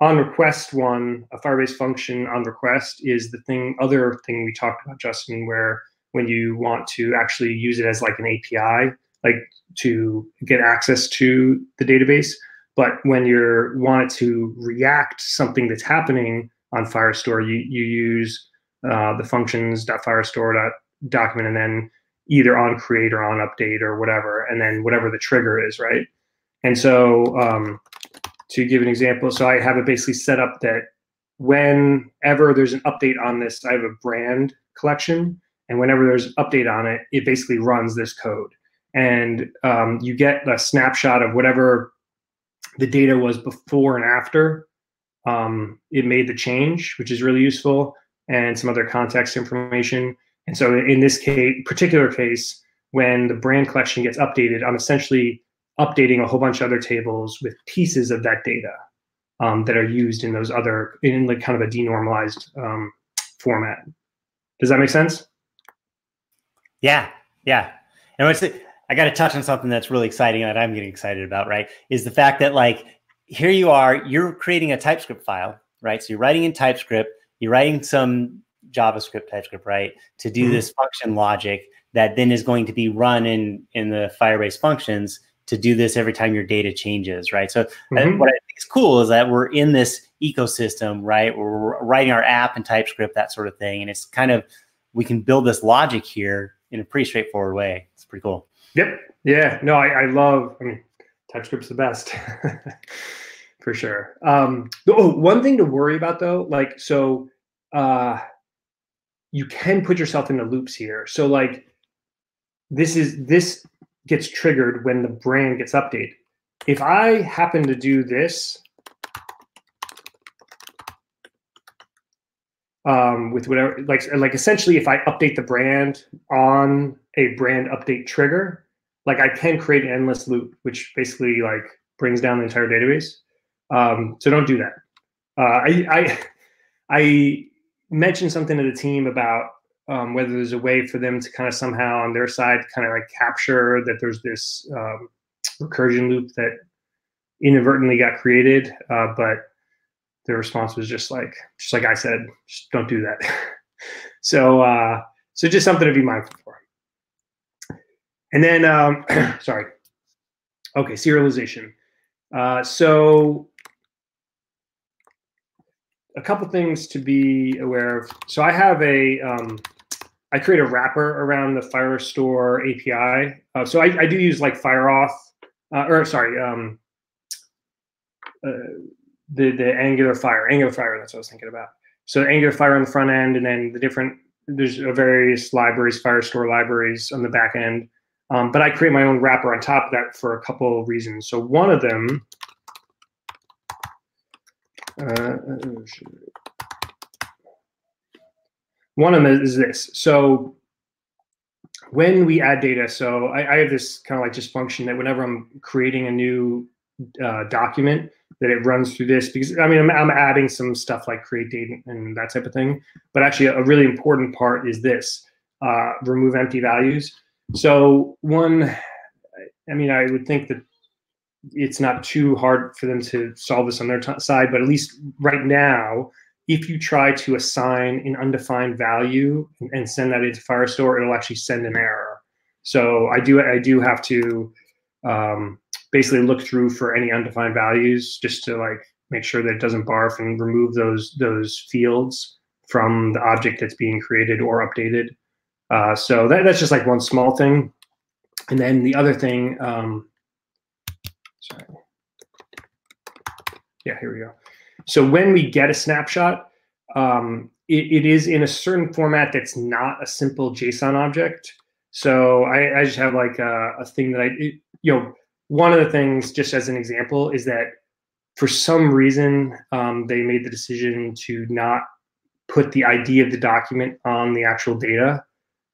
on request one, a Firebase function on request is the thing other thing we talked about, Justin, where when you want to actually use it as like an API, like to get access to the database. But when you want it to react something that's happening on Firestore, you, you use uh, the functions.firestore.document and then either on create or on update or whatever, and then whatever the trigger is, right? And so um, to give an example, so I have it basically set up that whenever there's an update on this, I have a brand collection and whenever there's update on it, it basically runs this code. And um, you get a snapshot of whatever the data was before and after um, it made the change, which is really useful, and some other context information. And so in this case, particular case, when the brand collection gets updated, I'm essentially updating a whole bunch of other tables with pieces of that data um, that are used in those other in like kind of a denormalized um, format. Does that make sense? Yeah, yeah. And what's it? I got to touch on something that's really exciting that I'm getting excited about. Right, is the fact that like here you are, you're creating a TypeScript file, right? So you're writing in TypeScript, you're writing some JavaScript, TypeScript, right, to do mm-hmm. this function logic that then is going to be run in in the Firebase functions to do this every time your data changes, right? So Mhm. what I think is cool is that we're in this ecosystem, right? We're writing our app in TypeScript, that sort of thing, and it's kind of we can build this logic here in a pretty straightforward way. It's pretty cool. Yep. Yeah. No, I, I love. I mean, TypeScript's the best, for sure. Um, oh, one thing to worry about though, like so, uh, you can put yourself into loops here. So like, this is this gets triggered when the brand gets updated. If I happen to do this. Um, with whatever, like, like essentially, if I update the brand on a brand update trigger, like I can create an endless loop, which basically like brings down the entire database. Um, so don't do that. Uh, I, I I mentioned something to the team about um, whether there's a way for them to kind of somehow on their side kind of like capture that there's this um, recursion loop that inadvertently got created, uh, but their response was just like just like I said, just don't do that. so uh, so just something to be mindful for. And then, um, sorry. Okay, serialization. Uh, so, a couple things to be aware of. So, I have a, um, I create a wrapper around the Firestore API. Uh, so, I, I, do use like FireAuth, uh, or sorry, um, uh, the the Angular Fire, Angular Fire. That's what I was thinking about. So, Angular Fire on the front end, and then the different there's various libraries, Firestore libraries on the back end. Um, but I create my own wrapper on top of that for a couple of reasons. So one of them, uh, one of them is this. So when we add data, so I, I have this kind of like just function that whenever I'm creating a new uh, document, that it runs through this because I mean I'm, I'm adding some stuff like create data and that type of thing. But actually, a really important part is this: uh, remove empty values. So one, I mean, I would think that it's not too hard for them to solve this on their side, but at least right now, if you try to assign an undefined value and send that into Firestore, it'll actually send an error. So I do I do have to um, basically look through for any undefined values just to like make sure that it doesn't barf and remove those those fields from the object that's being created or updated. Uh, so that, that's just like one small thing. And then the other thing, um, sorry. Yeah, here we go. So when we get a snapshot, um, it, it is in a certain format that's not a simple JSON object. So I, I just have like a, a thing that I, it, you know, one of the things, just as an example, is that for some reason um, they made the decision to not put the ID of the document on the actual data.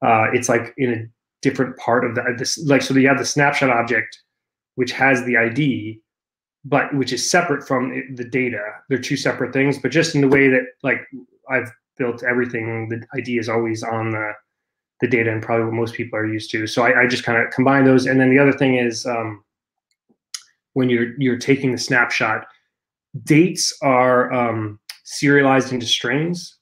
Uh, it's like in a different part of the this like so you have the snapshot object which has the id but which is separate from the data. They're two separate things but just in the way that like i've built everything the id is always on the the data and probably what most people are used to. So i, I just kind of combine those. And then the other thing is um, when you're you're taking the snapshot dates are um, serialized into strings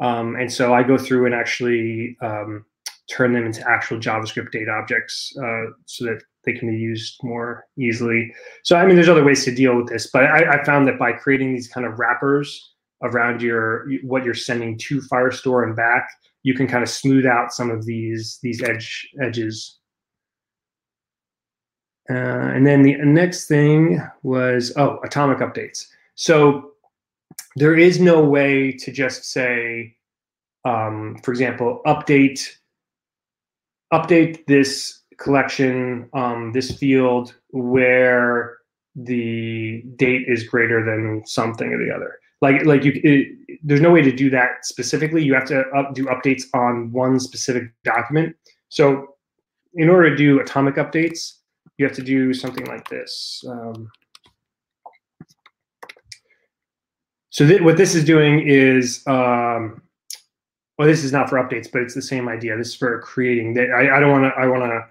um, and so i go through and actually um, turn them into actual JavaScript data objects uh, so that they can be used more easily. So, I mean, there's other ways to deal with this, but I, I, found that by creating these kind of wrappers around your what you're sending to Firestore and back, you can kind of smooth out some of these these edge edges. Uh, and then the next thing was oh, atomic updates. So there is no way to just say, um, for example, update update this collection, um, this field where the date is greater than something or the other. Like, like you, it, there's no way to do that specifically. You have to up, do updates on one specific document. So, in order to do atomic updates, you have to do something like this. Um, so th- what this is doing is um, well, this is not for updates, but it's the same idea. This is for creating. I, I don't want to. I want to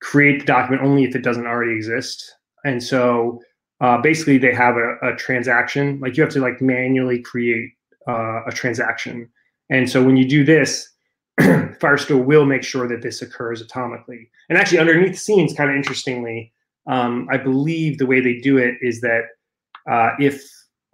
create the document only if it doesn't already exist. And so uh, basically, they have a, a, transaction. Like you have to like manually create uh, a transaction. And so when you do this, Firestore will make sure that this occurs atomically. And actually, underneath the scenes, kind of interestingly, um, I believe the way they do it is that uh, if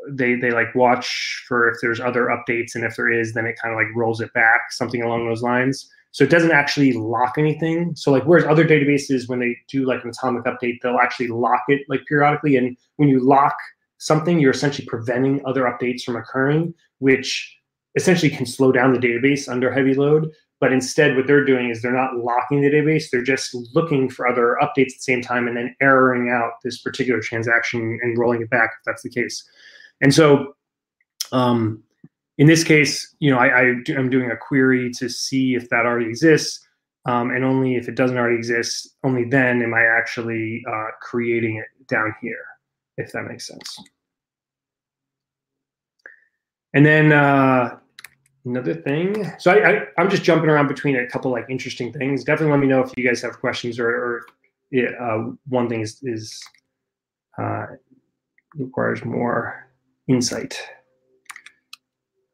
they they like watch for if there's other updates, and if there is, then it kind of like rolls it back, something along those lines. So it doesn't actually lock anything. So like whereas other databases, when they do like an atomic update, they'll actually lock it like periodically. And when you lock something, you're essentially preventing other updates from occurring, which essentially can slow down the database under heavy load. But instead, what they're doing is they're not locking the database, they're just looking for other updates at the same time and then erroring out this particular transaction and rolling it back if that's the case. And so um, in this case, you know, I, am doing a query to see if that already exists. Um, and only if it doesn't already exist, only then am I actually uh, creating it down here, if that makes sense. And then uh, another thing. So I, I, am just jumping around between a couple like interesting things. Definitely let me know if you guys have questions or, or uh, one thing is, is uh, requires more insight.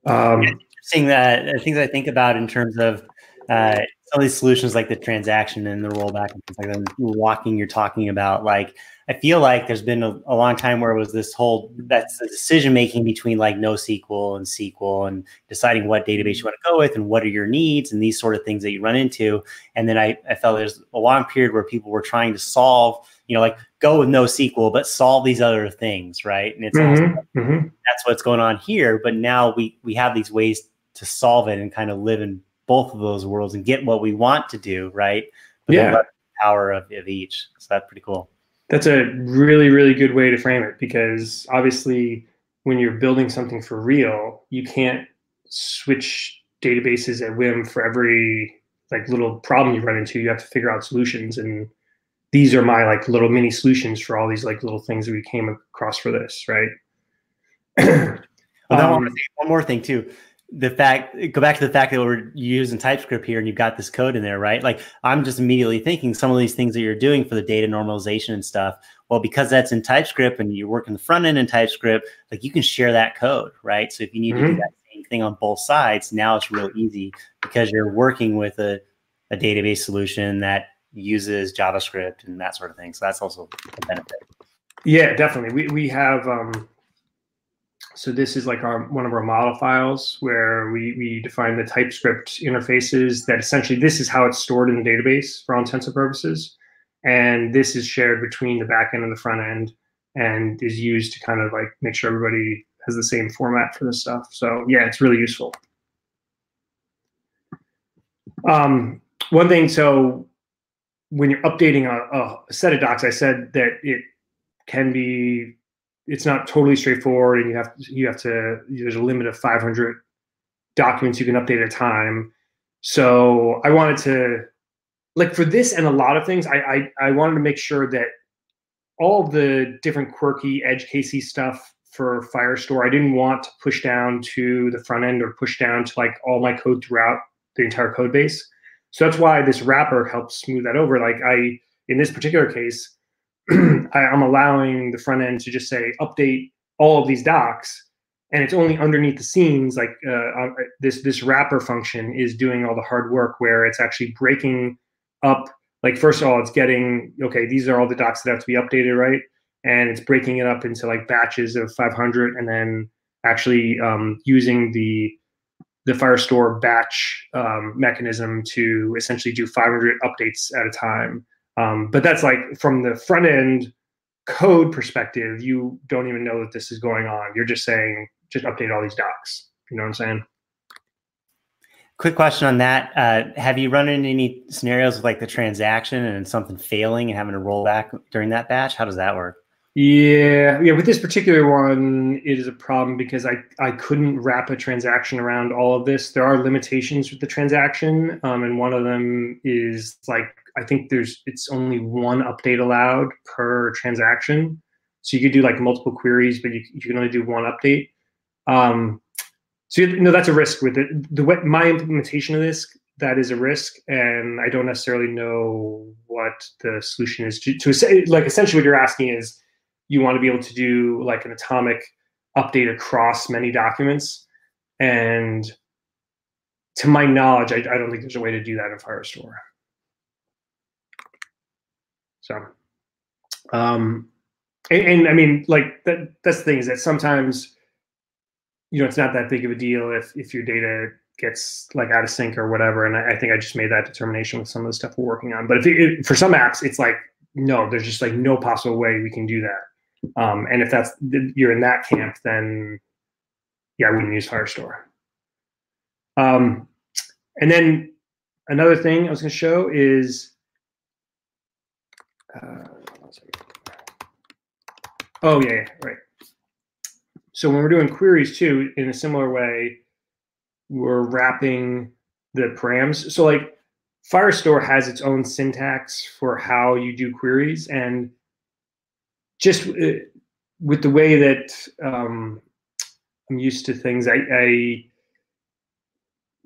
Um, Seeing that, things I think about in terms of uh, some of these solutions like the transaction and the rollback and things like that, walking you're talking about, like I feel like there's been a, a long time where it was this whole that's the decision making between like NoSQL and SQL and deciding what database you want to go with and what are your needs and these sort of things that you run into. And then I, I felt there's a long period where people were trying to solve, you know, like go with NoSQL, but solve these other things, right? And it's mm-hmm, mm-hmm. that's what's going on here. But now we we have these ways to solve it and kind of live in both of those worlds and get what we want to do, right? But yeah. power of, of each. So that's pretty cool. That's a really, really good way to frame it because obviously, when you're building something for real, you can't switch databases at whim for every like little problem you run into. You have to figure out solutions, and these are my like little mini solutions for all these like little things that we came across for this, right? well, um, one more thing too the fact go back to the fact that we're using TypeScript here and you've got this code in there, right? Like I'm just immediately thinking some of these things that you're doing for the data normalization and stuff. Well, because that's in TypeScript and you're working the front end in TypeScript, like you can share that code, right? So if you need mm-hmm. to do mm-hmm. that same thing on both sides, now it's real easy because you're working with a, a database solution that uses JavaScript and that sort of thing. So that's also a benefit. Yeah, definitely. We we have um so this is like our one of our model files where we, we define the TypeScript interfaces that essentially this is how it's stored in the database for all intents and purposes. And this is shared between the back end and the front end and is used to kind of like make sure everybody has the same format for this stuff. So yeah, it's really useful. Um, one thing, so when you're updating a, a set of docs, I said that it can be it's not totally straightforward, and you have you have to there's a limit of 500 documents you can update at a time. So I wanted to like for this and a lot of things, I I, I wanted to make sure that all the different quirky edge casey stuff for Firestore, I didn't want to push down to the front end or push down to like all my code throughout the entire code base. So that's why this wrapper helps smooth that over. Like I, in this particular case, I, am allowing the front end to just say update all of these docs, and it's only underneath the scenes. Like uh, uh, this this wrapper function is doing all the hard work, where it's actually breaking up. Like first of all, it's getting okay. These are all the docs that have to be updated, right? And it's breaking it up into like batches of 500, and then actually um, using the the Firestore batch um, mechanism to essentially do 500 updates at a time. Um, but that's like from the front end code perspective, you don't even know that this is going on. You're just saying, just update all these docs. You know what I'm saying? Quick question on that. Uh, have you run into any scenarios with like the transaction and something failing and having to roll back during that batch? How does that work? Yeah, yeah. With this particular one, it is a problem because I I couldn't wrap a transaction around all of this. There are limitations with the transaction, um, and one of them is like I think there's it's only one update allowed per transaction. So you could do like multiple queries, but you, you can only do one update. Um, so you know that's a risk with it. The my implementation of this that is a risk, and I don't necessarily know what the solution is to, to say. Like essentially, what you're asking is you want to be able to do like an atomic update across many documents, and to my knowledge, I, I don't think there's a way to do that in Firestore. So, Um, and, and I mean, like that, that's the thing is that sometimes, you know, it's not that big of a deal if, if your data gets like out of sync or whatever. And I, I think I just made that determination with some of the stuff we're working on. But if it, for some apps, it's like, no, there's just like no possible way we can do that. Um, and if that's you're in that camp, then yeah, I wouldn't use Firestore. Um, and then another thing I was going to show is, uh, oh yeah, yeah, right. So when we're doing queries too, in a similar way, we're wrapping the params. So like Firestore has its own syntax for how you do queries, and just uh, with the way that um, I'm used to things, I, I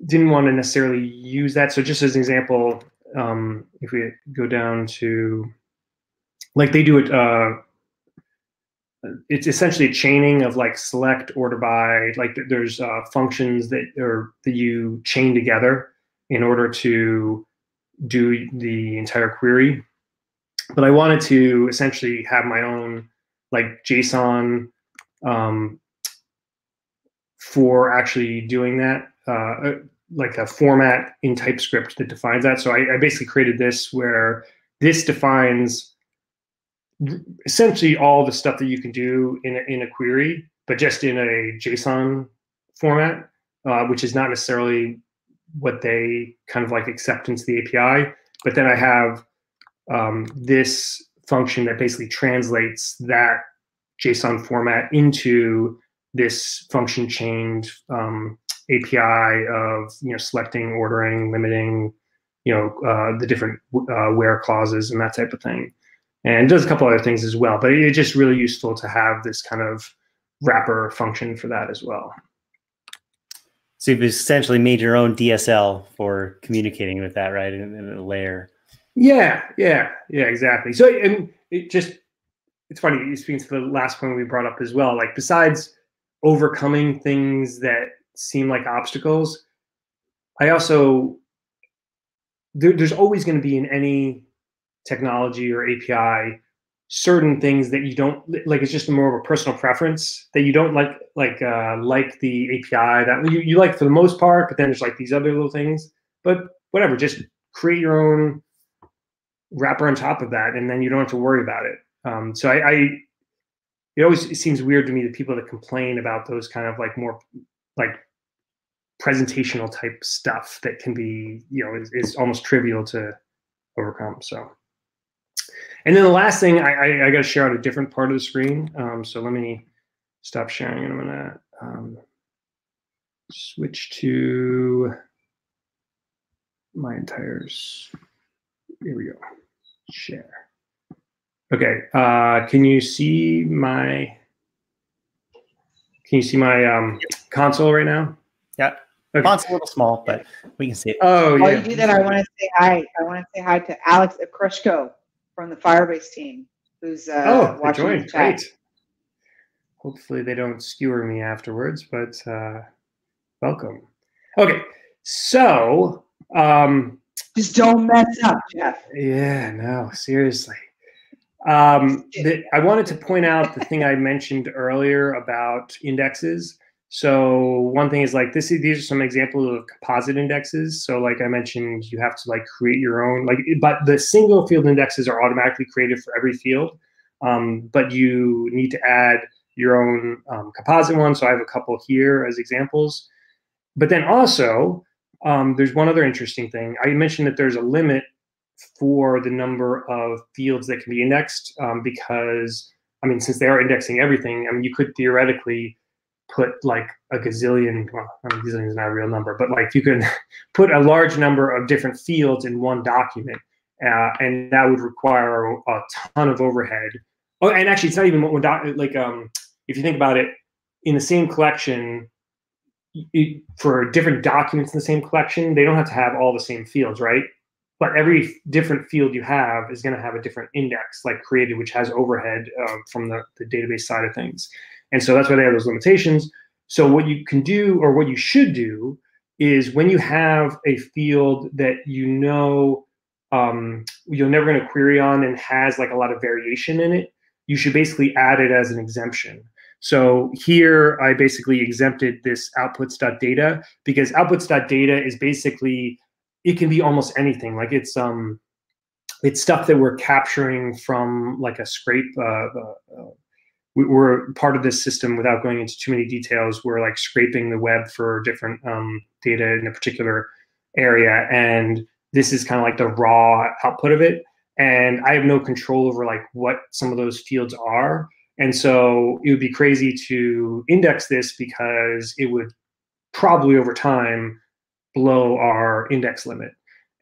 didn't want to necessarily use that. So just as an example, um, if we go down to like they do it, uh, it's essentially a chaining of like select, order by, like there's uh, functions that are that you chain together in order to do the entire query. But I wanted to essentially have my own like JSON um, for actually doing that. Uh, like a format in TypeScript that defines that. So I, I basically created this where this defines essentially all the stuff that you can do in a, in a query, but just in a JSON format, uh, which is not necessarily what they kind of like accept into the API. But then I have um, this function that basically translates that JSON format into this function chained um, API of you know selecting, ordering, limiting, you know uh, the different uh, where clauses and that type of thing, and does a couple other things as well. But it's just really useful to have this kind of wrapper function for that as well. So you've essentially made your own DSL for communicating with that, right? In, in a layer. Yeah, yeah, yeah, exactly. So and it just it's funny. Speaks to the last point we brought up as well. Like besides overcoming things that seem like obstacles. I also there, there's always going to be in any technology or API certain things that you don't like. It's just more of a personal preference that you don't like like uh, like the API that you, you like for the most part, but then there's like these other little things. But whatever, just create your own wrapper on top of that, and then you don't have to worry about it. Um, so I, I it always it seems weird to me that people that complain about those kind of like more like presentational type stuff that can be you know is, is almost trivial to overcome so and then the last thing i i, I got to share out a different part of the screen um, so let me stop sharing and i'm gonna um, switch to my entire here we go share okay uh, can you see my can you see my um, console right now? Yeah. Okay. Font's a little small, but we can see it. Oh, yeah. While you do that, I want to say hi. I want to say hi to Alex Okrushko from the Firebase team, who's uh, oh, watching joined. the chat. Great. Hopefully, they don't skewer me afterwards, but uh, welcome. Okay, so um, just don't mess up, Jeff. Yeah, no, seriously. Um, the, I wanted to point out the thing I mentioned earlier about indexes. So one thing is like this. is These are some examples of composite indexes. So like I mentioned, you have to like create your own like, but the single field indexes are automatically created for every field. Um, but you need to add your own um, composite one. So I have a couple here as examples. But then also, um, there's one other interesting thing. I mentioned that there's a limit for the number of fields that can be indexed um, because I mean, since they are indexing everything, I mean, you could theoretically put like a gazillion, well, I mean, gazillion is not a real number, but like you can put a large number of different fields in one document, uh, and that would require a ton of overhead. Oh, and actually, it's not even one doc, like um, if you think about it, in the same collection, it, for different documents in the same collection, they don't have to have all the same fields, right? but every different field you have is going to have a different index like created which has overhead um, from the, the database side of things and so that's why they have those limitations so what you can do or what you should do is when you have a field that you know um, you're never going to query on and has like a lot of variation in it, you should basically add it as an exemption. So here I basically exempted this outputs.data because outputs.data is basically it can be almost anything. Like it's um it's stuff that we're capturing from like a scrape. Uh, uh, uh we're part of this system without going into too many details. We're like scraping the web for different um, data in a particular area, and this is kind of like the raw output of it. And I have no control over like what some of those fields are. And so it would be crazy to index this because it would probably over time blow our index limit.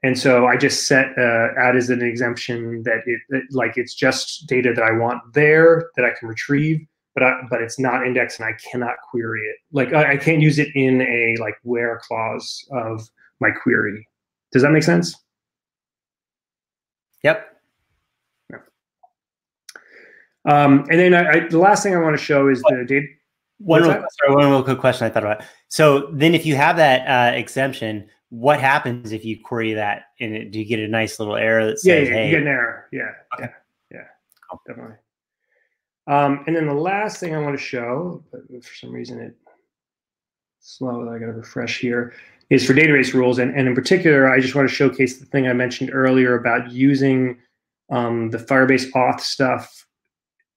And so I just set uh, add as an exemption that it, it, like it's just data that I want there that I can retrieve, but I, but it's not indexed and I cannot query it. Like I, I can't use it in a like where clause of my query. Does that make sense? Yep. Um, and then I, I, the last thing I want to show is the data. One real, sorry, one real quick question I thought about. So then, if you have that uh, exemption, what happens if you query that? And it, do you get a nice little error that says, "Yeah, yeah hey, you get an error." Yeah, okay. yeah, yeah, cool. definitely. Um, and then the last thing I want to show, but for some reason it slow. I got to refresh here. Is for database rules, and, and in particular, I just want to showcase the thing I mentioned earlier about using um, the Firebase auth stuff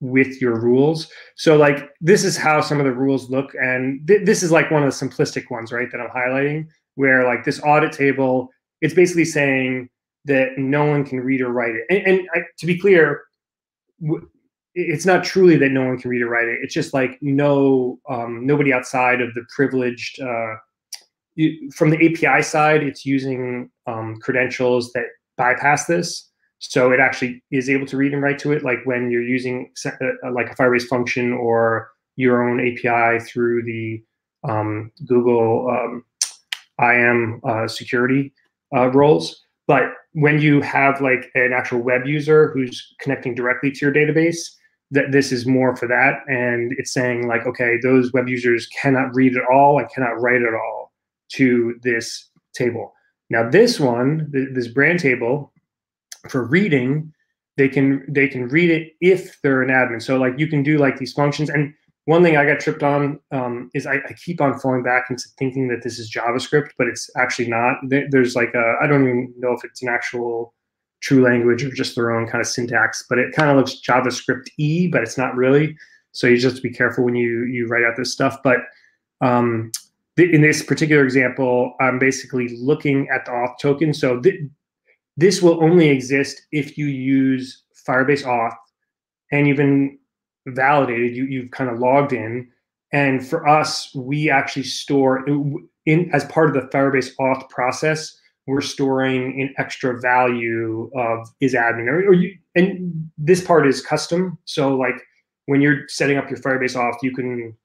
with your rules. So like this is how some of the rules look, and th- this is like one of the simplistic ones, right? That I'm highlighting, where like this audit table, it's basically saying that no one can read or write it. And, and I, to be clear, it's not truly that no one can read or write it. It's just like no um, nobody outside of the privileged. Uh, from the API side, it's using um, credentials that bypass this. So it actually is able to read and write to it, like when you're using uh, like a Firebase function or your own API through the um, Google um, IAM uh, security uh, roles. But when you have like an actual web user who's connecting directly to your database, that this is more for that. And it's saying like, okay, those web users cannot read at all and cannot write at all to this table. Now this one, th- this brand table for reading, they can they can read it if they're an admin. So like you can do like these functions. And one thing I got tripped on um, is I, I, keep on falling back into thinking that this is JavaScript, but it's actually not. There's like I don't even know if it's an actual true language or just their own kind of syntax, but it kind of looks JavaScript e, but it's not really. So you just have to be careful when you you write out this stuff. But um, in this particular example, I'm basically looking at the auth token. So th- this will only exist if you use Firebase auth and you've been validated. You you've kind of logged in. And for us, we actually store in as part of the Firebase auth process we're storing an extra value of is admin or, you, and this part is custom so like when you're setting up your firebase auth you can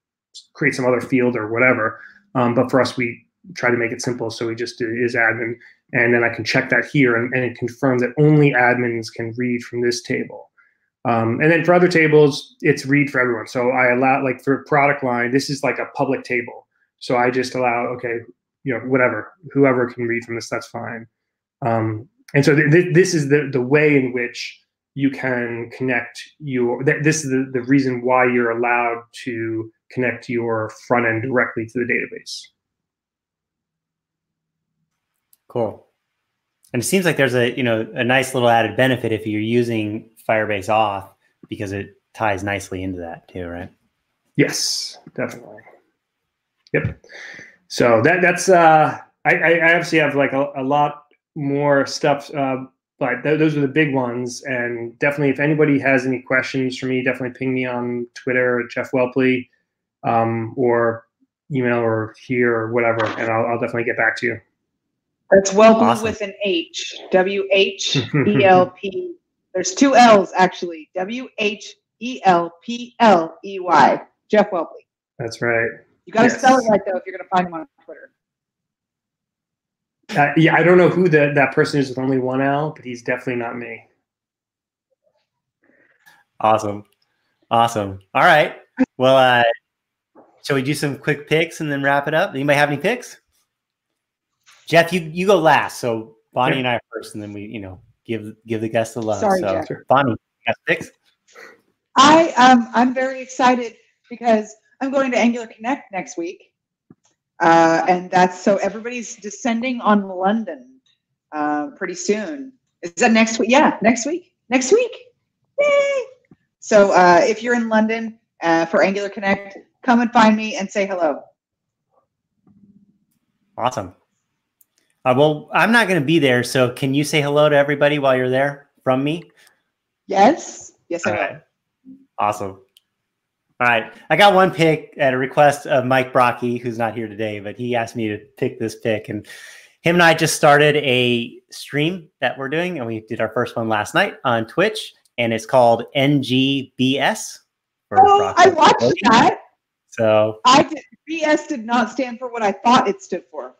create some other field or whatever um, but for us we try to make it simple so we just do is admin and then i can check that here and, and confirm that only admins can read from this table um, and then for other tables it's read for everyone. So i allow like for product line this is like a public table. So i just allow okay you know whatever whoever can read from this that's fine. Um, and so th- th- this is the the way in which you can connect your th- this is the, the reason why you're allowed to connect your front end directly to the database. Cool. And it seems like there's a you know a nice little added benefit if you're using firebase auth because it ties nicely into that too right yes definitely yep so that that's uh, I, I obviously have like a, a lot more stuff, uh, but th- those are the big ones. And definitely, if anybody has any questions for me, definitely ping me on Twitter at Jeff Whelpley, um, or email or here or whatever, and I'll, I'll definitely get back to you. That's Whelpley awesome. with an H. W H E L P. There's two L's actually. W H E L P L E Y. Jeff Whelpley. That's right. You got to yes. spell it right though if you're going to find him on Twitter. Uh, yeah, I don't know who the, that person is with only one L, but he's definitely not me. Awesome, awesome. All right. Well, uh, shall we do some quick picks and then wrap it up? Anybody have any picks? Jeff, you you go last. So Bonnie and I first, and then we you know give give the guests the love. Sorry, so, Jeff. Bonnie, got picks? I um I'm very excited because I'm going to Angular Connect next week, uh, and that's so everybody's descending on London uh, pretty soon. Is that next week? Yeah, next week. Next week. Yay! So uh, if you're in London uh, for Angular Connect, come and find me and say hello. Awesome. Uh, well, I'm not going to be there, so can you say hello to everybody while you're there from me? Yes. Yes, I All will. right. Awesome. All right. I got one pick at a request of Mike Brocchi, who's not here today, but he asked me to pick this pick. And him and I just started a stream that we're doing, and we did our first one last night on Twitch, and it's called NGBS. for Oh, Brock I watched that. So I did, BS did not stand for what I thought it stood for.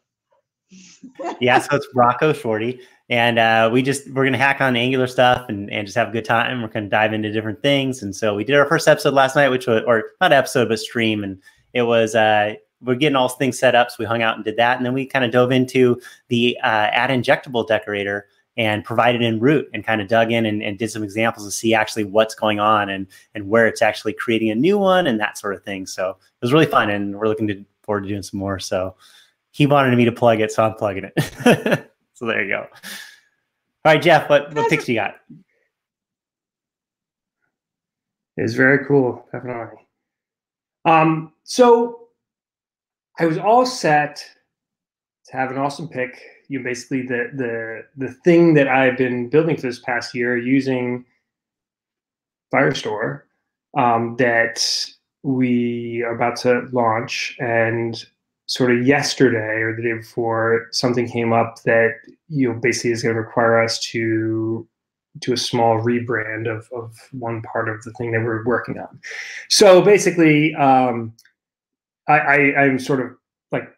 Yeah, so it's Rocco Shorty, and uh, we just we're gonna hack on Angular stuff and, and just have a good time. We're gonna dive into different things, and so we did our first episode last night, which was or not episode but stream, and it was uh, we're getting all things set up. So we hung out and did that, and then we kind of dove into the uh, add injectable decorator and provided in root and kind of dug in and, and did some examples to see actually what's going on and and where it's actually creating a new one and that sort of thing. So it was really fun, and we're looking to, forward to doing some more. So he wanted me to plug it, so I'm plugging it. so there you go. All right, Jeff, what what picks you got? It's very cool, definitely. Um, so I was all set to have an awesome pick. You know, basically the the the thing that I've been building for this past year using Firestore um, that we are about to launch, and sort of yesterday or the day before, something came up that you know basically is going to require us to do a small rebrand of, of one part of the thing that we're working on. So basically, um, I, I, I'm sort of like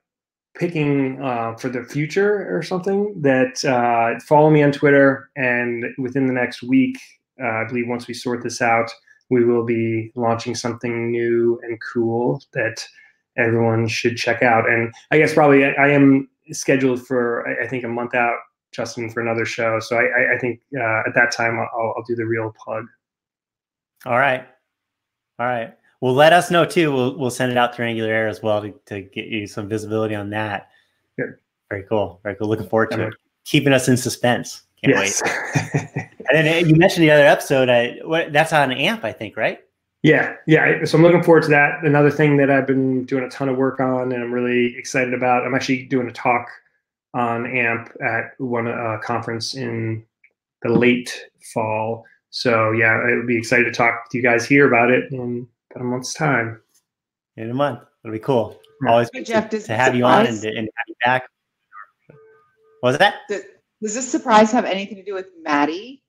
picking uh, for the future or something that uh, follow me on Twitter. And within the next week, uh, I believe once we sort this out, we will be launching something new and cool that everyone should check out. And I guess probably I, I am scheduled for, I, I think, a month out Justin for another show. So I, I, think uh, at that time I'll, I'll do the real plug. All right, all right. Well, let us know too. We'll we'll send it out through Angular Air as well to, to get you some visibility on that. Good. Very cool. Very cool. Looking forward to it. Keeping us in suspense. Can't yes. wait. And then uh, you mentioned the other episode. I, what, that's on AMP, I think, right? Yeah, yeah. So I'm looking forward to that. Another thing that I've been doing a ton of work on, and I'm really excited about. I'm actually doing a talk on AMP at one uh, conference in the late fall. So yeah, I would be excited to talk to you guys here about it in about a month's time. In a month. It'll be cool. Yeah. Always good Jeff, to, to have you on and, to- and have you back. What was that? Does, does this surprise have anything to do with Maddie?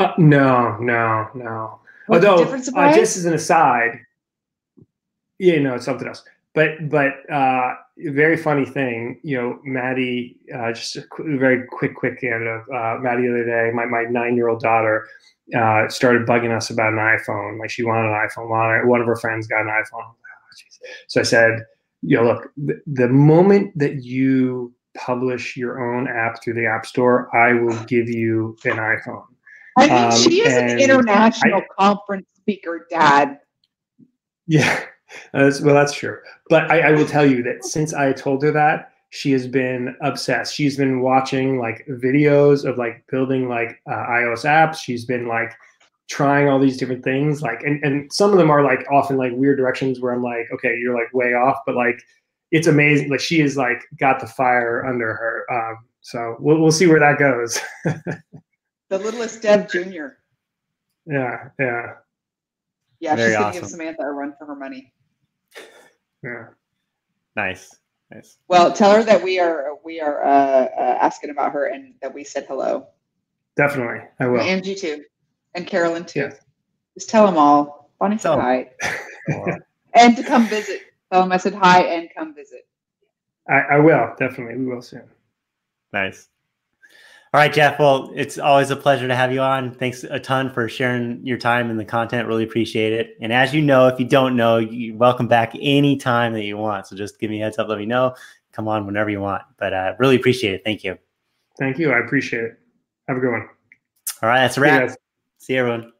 Uh, no, no, no. It Although, uh, just as an aside, yeah, no, it's something else. But but uh, very funny thing, you know, Maddie. Uh, just a qu- very quick, quick end of uh, Maddie the other day. My my nine year old daughter uh, started bugging us about an iPhone. Like she wanted an iPhone. One one of her friends got an iPhone. Oh. So I said, you know, look, the, the moment that you publish your own app through the App Store, I will give you an iPhone. I mean, Um, she is an international conference speaker, Dad. Yeah, that's, well, that's true. But I, I will tell you that since I told her that, she has been obsessed. She's been watching like videos of like building like uh, iOS apps. She's been like trying all these different things. Like, and, and some of them are like often like weird directions where I'm like, okay, you're like way off, but like it's amazing. Like she is like got the fire under her. Um, so we'll we'll see where that goes. The littlest Dev Jr. yeah, yeah, Yeah, Very she's gonna awesome. give Samantha a run for her money. yeah. Nice. Nice. Well, tell her that we are we are uh, uh, asking about her and that we said hello. Definitely, I will. And Angie too, and Carolyn too. Yes. Just tell them all. Bonnie said Tell 'em. hi, Well, and to come visit. Tell them I said hi and come visit. I, I will definitely. We will soon. Nice. All right, Jeff. Well, it's always a pleasure to have you on. Thanks a ton for sharing your time and the content. Really appreciate it. And as you know, if you don't know, you're welcome back anytime that you want. So just give me a heads up, let me know. Come on whenever you want. But uh, really appreciate it. Thank you. Thank you. I appreciate it. Have a good one. All right, that's a wrap. See, See everyone.